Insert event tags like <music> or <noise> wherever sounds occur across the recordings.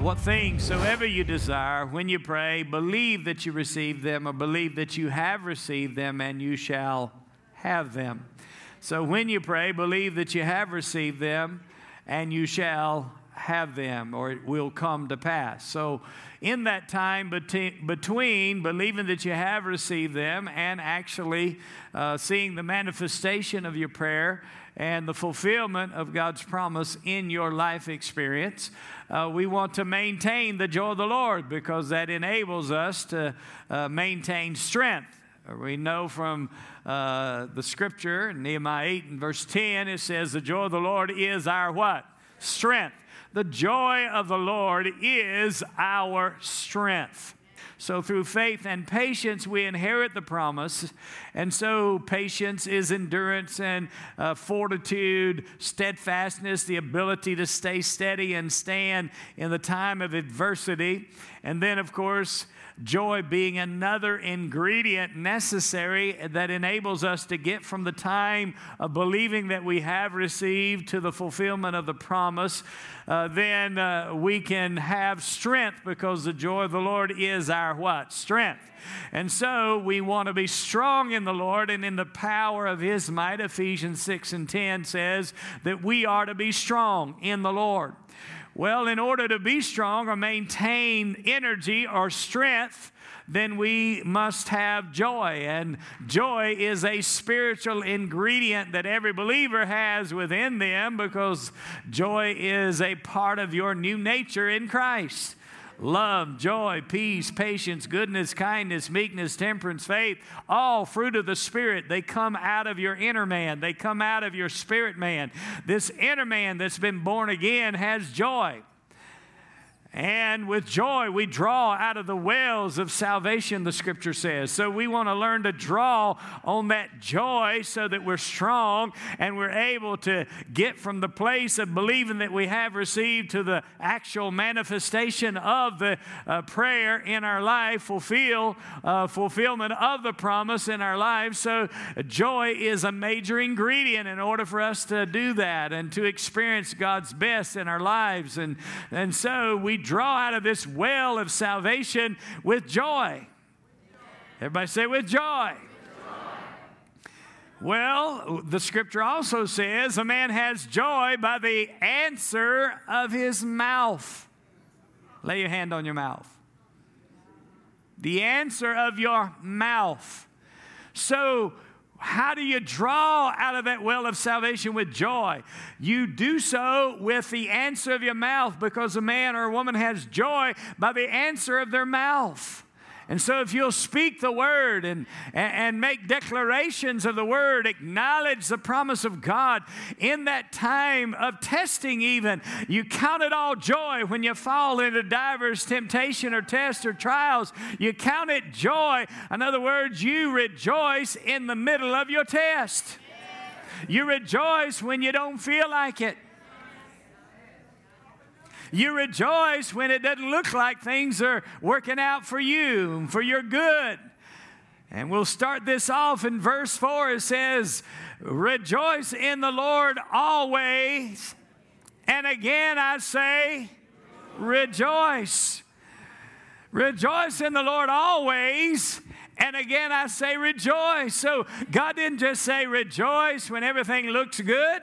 Uh, what things soever you desire, when you pray, believe that you receive them, or believe that you have received them, and you shall have them. So when you pray, believe that you have received them, and you shall have them, or it will come to pass. So, in that time between believing that you have received them and actually uh, seeing the manifestation of your prayer and the fulfillment of God's promise in your life experience, uh, we want to maintain the joy of the Lord because that enables us to uh, maintain strength. We know from uh, the scripture, Nehemiah 8 and verse 10, it says, The joy of the Lord is our what? Strength. The joy of the Lord is our strength. So, through faith and patience, we inherit the promise. And so, patience is endurance and uh, fortitude, steadfastness, the ability to stay steady and stand in the time of adversity. And then, of course, joy being another ingredient necessary that enables us to get from the time of believing that we have received to the fulfillment of the promise, uh, then uh, we can have strength because the joy of the Lord is our what? Strength. And so we want to be strong in the Lord and in the power of His might. Ephesians 6 and 10 says that we are to be strong in the Lord. Well, in order to be strong or maintain energy or strength, then we must have joy. And joy is a spiritual ingredient that every believer has within them because joy is a part of your new nature in Christ love, joy, peace, patience, goodness, kindness, meekness, temperance, faith, all fruit of the Spirit. They come out of your inner man, they come out of your spirit man. This inner man that's been born again has joy. And with joy, we draw out of the wells of salvation, the scripture says. So we want to learn to draw on that joy so that we're strong and we're able to get from the place of believing that we have received to the actual manifestation of the uh, prayer in our life, fulfill uh, fulfillment of the promise in our lives. So joy is a major ingredient in order for us to do that and to experience God's best in our lives. And, and so we draw out of this well of salvation with joy. Everybody say, with joy. Well, the scripture also says a man has joy by the answer of his mouth. Lay your hand on your mouth. The answer of your mouth. So, how do you draw out of that well of salvation with joy? You do so with the answer of your mouth because a man or a woman has joy by the answer of their mouth. And so, if you'll speak the word and, and make declarations of the word, acknowledge the promise of God in that time of testing, even, you count it all joy when you fall into divers temptation or test or trials. You count it joy. In other words, you rejoice in the middle of your test. You rejoice when you don't feel like it. You rejoice when it doesn't look like things are working out for you, for your good. And we'll start this off in verse 4. It says, Rejoice in the Lord always. And again I say, Rejoice. Rejoice in the Lord always. And again I say, Rejoice. So God didn't just say, Rejoice when everything looks good.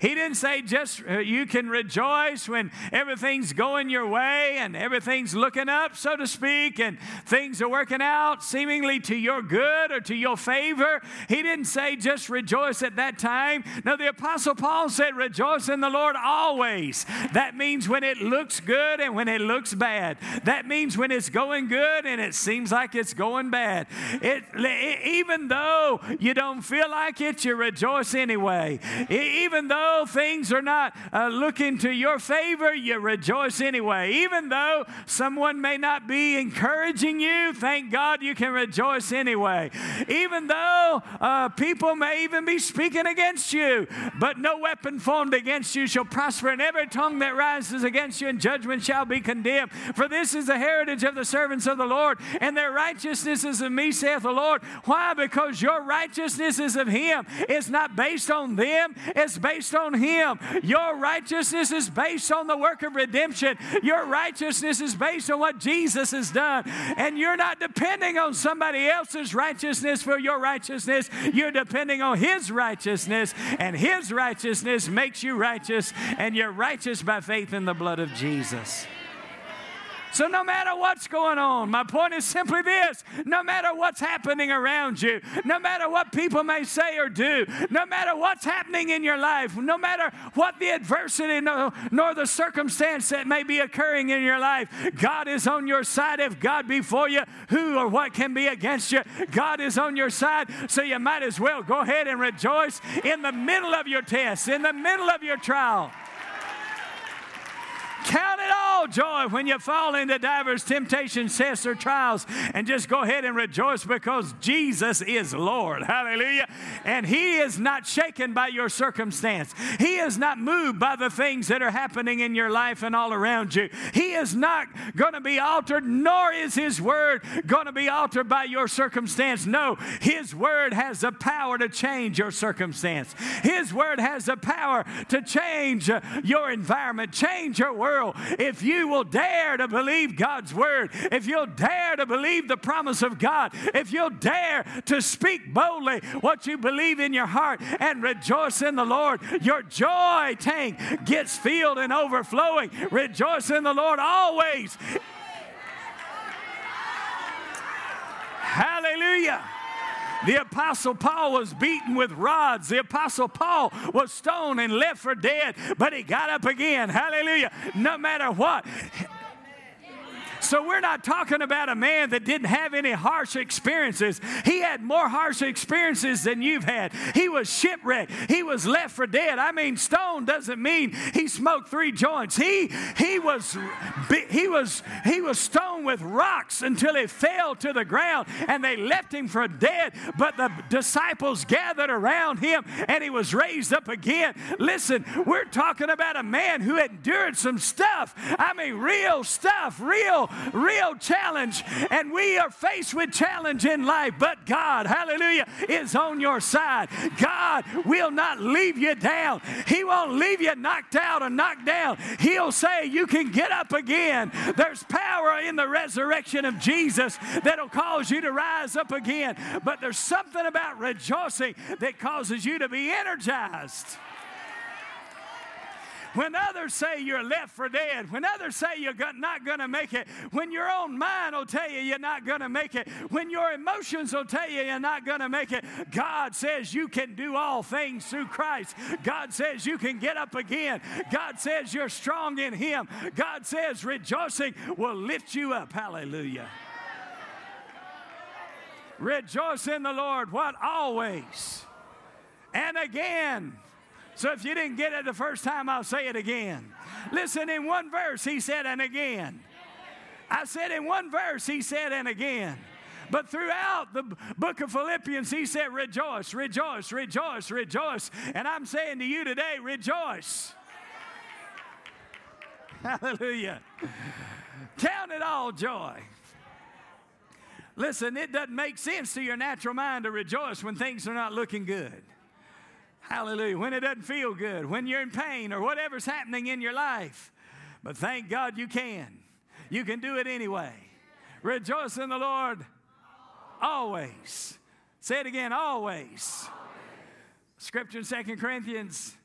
He didn't say just uh, you can rejoice when everything's going your way and everything's looking up, so to speak, and things are working out seemingly to your good or to your favor. He didn't say just rejoice at that time. No, the Apostle Paul said, rejoice in the Lord always. That means when it looks good and when it looks bad. That means when it's going good and it seems like it's going bad. It, even though you don't feel like it, you rejoice anyway. Even though though things are not uh, looking to your favor, you rejoice anyway. Even though someone may not be encouraging you, thank God you can rejoice anyway. Even though uh, people may even be speaking against you, but no weapon formed against you shall prosper, and every tongue that rises against you in judgment shall be condemned. For this is the heritage of the servants of the Lord, and their righteousness is of me, saith the Lord. Why? Because your righteousness is of Him. It's not based on them, it's based on on Him. Your righteousness is based on the work of redemption. Your righteousness is based on what Jesus has done. And you're not depending on somebody else's righteousness for your righteousness. You're depending on His righteousness, and His righteousness makes you righteous, and you're righteous by faith in the blood of Jesus. So, no matter what's going on, my point is simply this no matter what's happening around you, no matter what people may say or do, no matter what's happening in your life, no matter what the adversity nor, nor the circumstance that may be occurring in your life, God is on your side. If God be for you, who or what can be against you? God is on your side. So, you might as well go ahead and rejoice in the middle of your test, in the middle of your trial. Count it joy when you fall into divers temptations, tests, or trials, and just go ahead and rejoice because Jesus is Lord. Hallelujah. And He is not shaken by your circumstance, He is not moved by the things that are happening in your life and all around you. He is not going to be altered, nor is His word going to be altered by your circumstance. No, His word has the power to change your circumstance, His word has the power to change your environment, change your world If If you will dare to believe God's word, if you'll dare to believe the promise of God, if you'll dare to speak boldly what you believe in your heart and rejoice in the Lord, your joy tank gets filled and overflowing. Rejoice in the Lord always. Hallelujah. The Apostle Paul was beaten with rods. The Apostle Paul was stoned and left for dead, but he got up again. Hallelujah. No matter what. So we're not talking about a man that didn't have any harsh experiences. He had more harsh experiences than you've had. He was shipwrecked. He was left for dead. I mean, stone doesn't mean he smoked three joints. He he was he was he was stoned with rocks until he fell to the ground and they left him for dead. But the disciples gathered around him and he was raised up again. Listen, we're talking about a man who endured some stuff. I mean, real stuff, real real challenge, and we are faced with challenge in life, but God, hallelujah, is on your side. God will not leave you down. He won't leave you knocked out or knocked down. He'll say, You can get up again. There's power in the resurrection of Jesus that'll cause you to rise up again. But there's something about rejoicing that causes you to be energized. When others say you're left for dead, when others say you're not going to make it, when your own mind will tell you you're not going to make it, when your emotions will tell you you're not going to make it, God says you can do all things through Christ. God says you can get up again. God says you're strong in Him. God says rejoicing will lift you up. Hallelujah. Rejoice in the Lord. What? Always. And again. So if you didn't get it the first time, I'll say it again. Listen, in one verse, he said, and again. I said, in one verse, he said, and again. But throughout the book of Philippians, he said, Rejoice, rejoice, rejoice, rejoice. And I'm saying to you today, rejoice. <laughs> Hallelujah. Count it all joy. Listen, it doesn't make sense to your natural mind to rejoice when things are not looking good. Hallelujah. When it doesn't feel good, when you're in pain, or whatever's happening in your life. But thank God you can. You can do it anyway. Rejoice in the Lord always. Say it again, always. Scripture in 2 Corinthians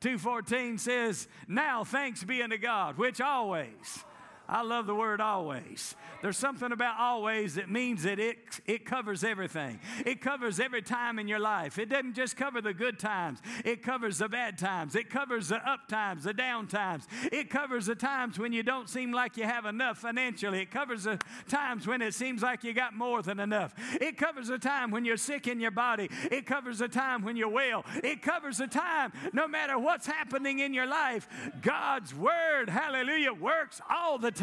2:14 says, "Now thanks be unto God, which always I love the word always. There's something about always that means that it, it covers everything. It covers every time in your life. It doesn't just cover the good times, it covers the bad times. It covers the up times, the down times. It covers the times when you don't seem like you have enough financially. It covers the times when it seems like you got more than enough. It covers the time when you're sick in your body. It covers the time when you're well. It covers the time no matter what's happening in your life. God's word, hallelujah, works all the time.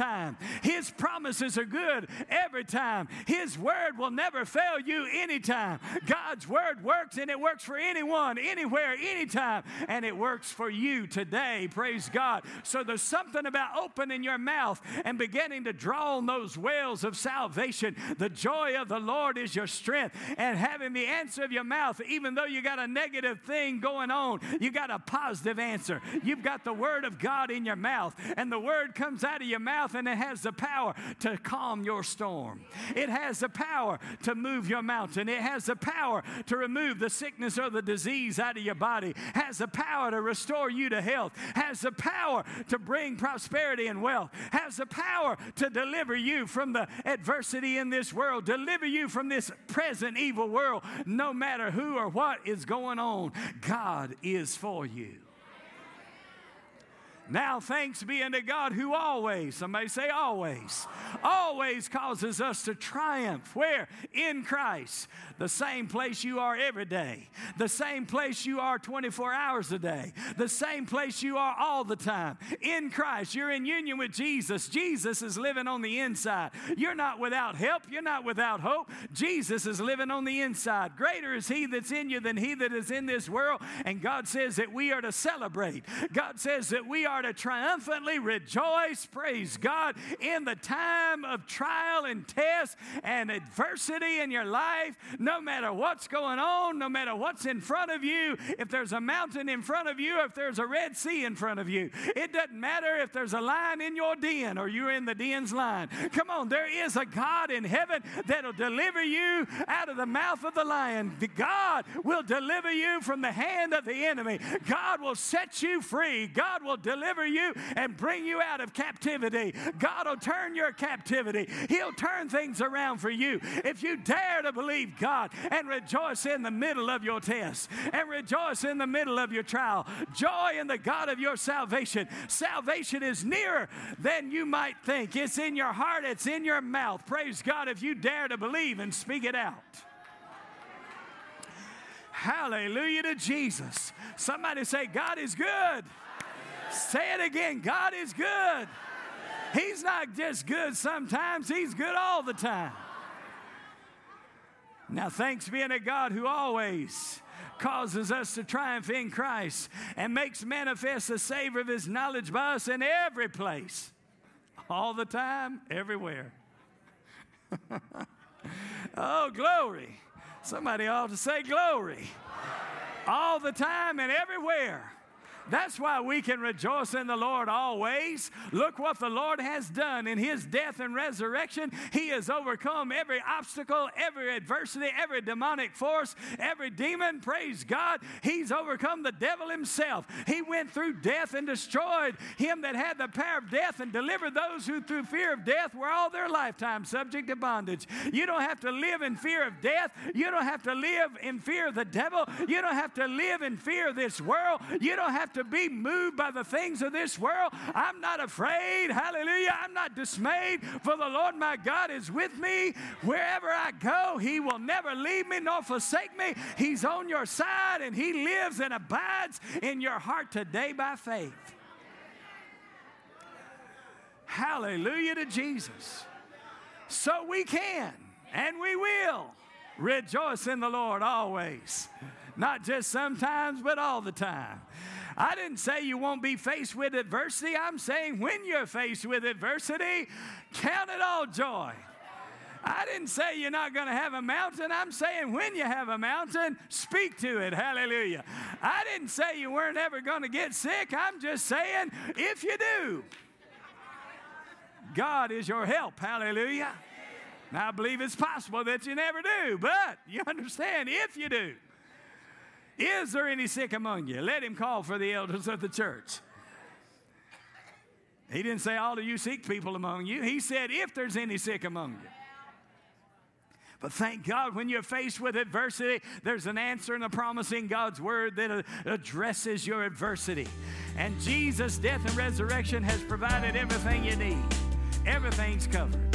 His promises are good every time. His word will never fail you anytime. God's word works and it works for anyone, anywhere, anytime, and it works for you today. Praise God. So there's something about opening your mouth and beginning to draw on those wells of salvation. The joy of the Lord is your strength, and having the answer of your mouth, even though you got a negative thing going on, you got a positive answer. You've got the word of God in your mouth, and the word comes out of your mouth, and it has the power to calm your storm. It has the power to move your mountain. It has the power to remove the sickness or the disease out of your body. Has the power to restore you to health. Has the power to bring prosperity and wealth. Has the power to deliver you from the adversity in this world. Deliver you from this present evil world. No matter who or what is going on, God is for you. Now, thanks be unto God who always, somebody say always, always causes us to triumph. Where? In Christ. The same place you are every day, the same place you are 24 hours a day, the same place you are all the time. In Christ, you're in union with Jesus. Jesus is living on the inside. You're not without help, you're not without hope. Jesus is living on the inside. Greater is He that's in you than He that is in this world. And God says that we are to celebrate. God says that we are to triumphantly rejoice, praise God, in the time of trial and test and adversity in your life no matter what's going on, no matter what's in front of you, if there's a mountain in front of you, if there's a Red Sea in front of you, it doesn't matter if there's a lion in your den or you're in the den's line. Come on, there is a God in heaven that'll deliver you out of the mouth of the lion. God will deliver you from the hand of the enemy. God will set you free. God will deliver you and bring you out of captivity. God will turn your captivity. He'll turn things around for you. If you dare to believe God, God and rejoice in the middle of your test and rejoice in the middle of your trial. Joy in the God of your salvation. Salvation is nearer than you might think. It's in your heart, it's in your mouth. Praise God if you dare to believe and speak it out. Hallelujah to Jesus. Somebody say, God is good. Say it again God is good. He's not just good sometimes, He's good all the time. Now, thanks be unto God who always causes us to triumph in Christ and makes manifest the savor of his knowledge by us in every place, all the time, everywhere. <laughs> oh, glory. Somebody ought to say glory. All the time and everywhere. That's why we can rejoice in the Lord always. Look what the Lord has done in his death and resurrection. He has overcome every obstacle, every adversity, every demonic force, every demon. Praise God. He's overcome the devil himself. He went through death and destroyed him that had the power of death and delivered those who, through fear of death, were all their lifetime subject to bondage. You don't have to live in fear of death. You don't have to live in fear of the devil. You don't have to live in fear of this world. You don't have to be moved by the things of this world. I'm not afraid. Hallelujah. I'm not dismayed, for the Lord my God is with me. Wherever I go, He will never leave me nor forsake me. He's on your side and He lives and abides in your heart today by faith. Hallelujah to Jesus. So we can and we will rejoice in the Lord always. Not just sometimes, but all the time. I didn't say you won't be faced with adversity. I'm saying when you're faced with adversity, count it all joy. I didn't say you're not going to have a mountain. I'm saying when you have a mountain, speak to it. Hallelujah. I didn't say you weren't ever going to get sick. I'm just saying if you do, God is your help. Hallelujah. Now, I believe it's possible that you never do, but you understand if you do. Is there any sick among you? Let him call for the elders of the church. He didn't say all of you sick people among you. He said if there's any sick among you. But thank God when you're faced with adversity, there's an answer and a promise in God's word that addresses your adversity. And Jesus' death and resurrection has provided everything you need. Everything's covered.